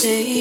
say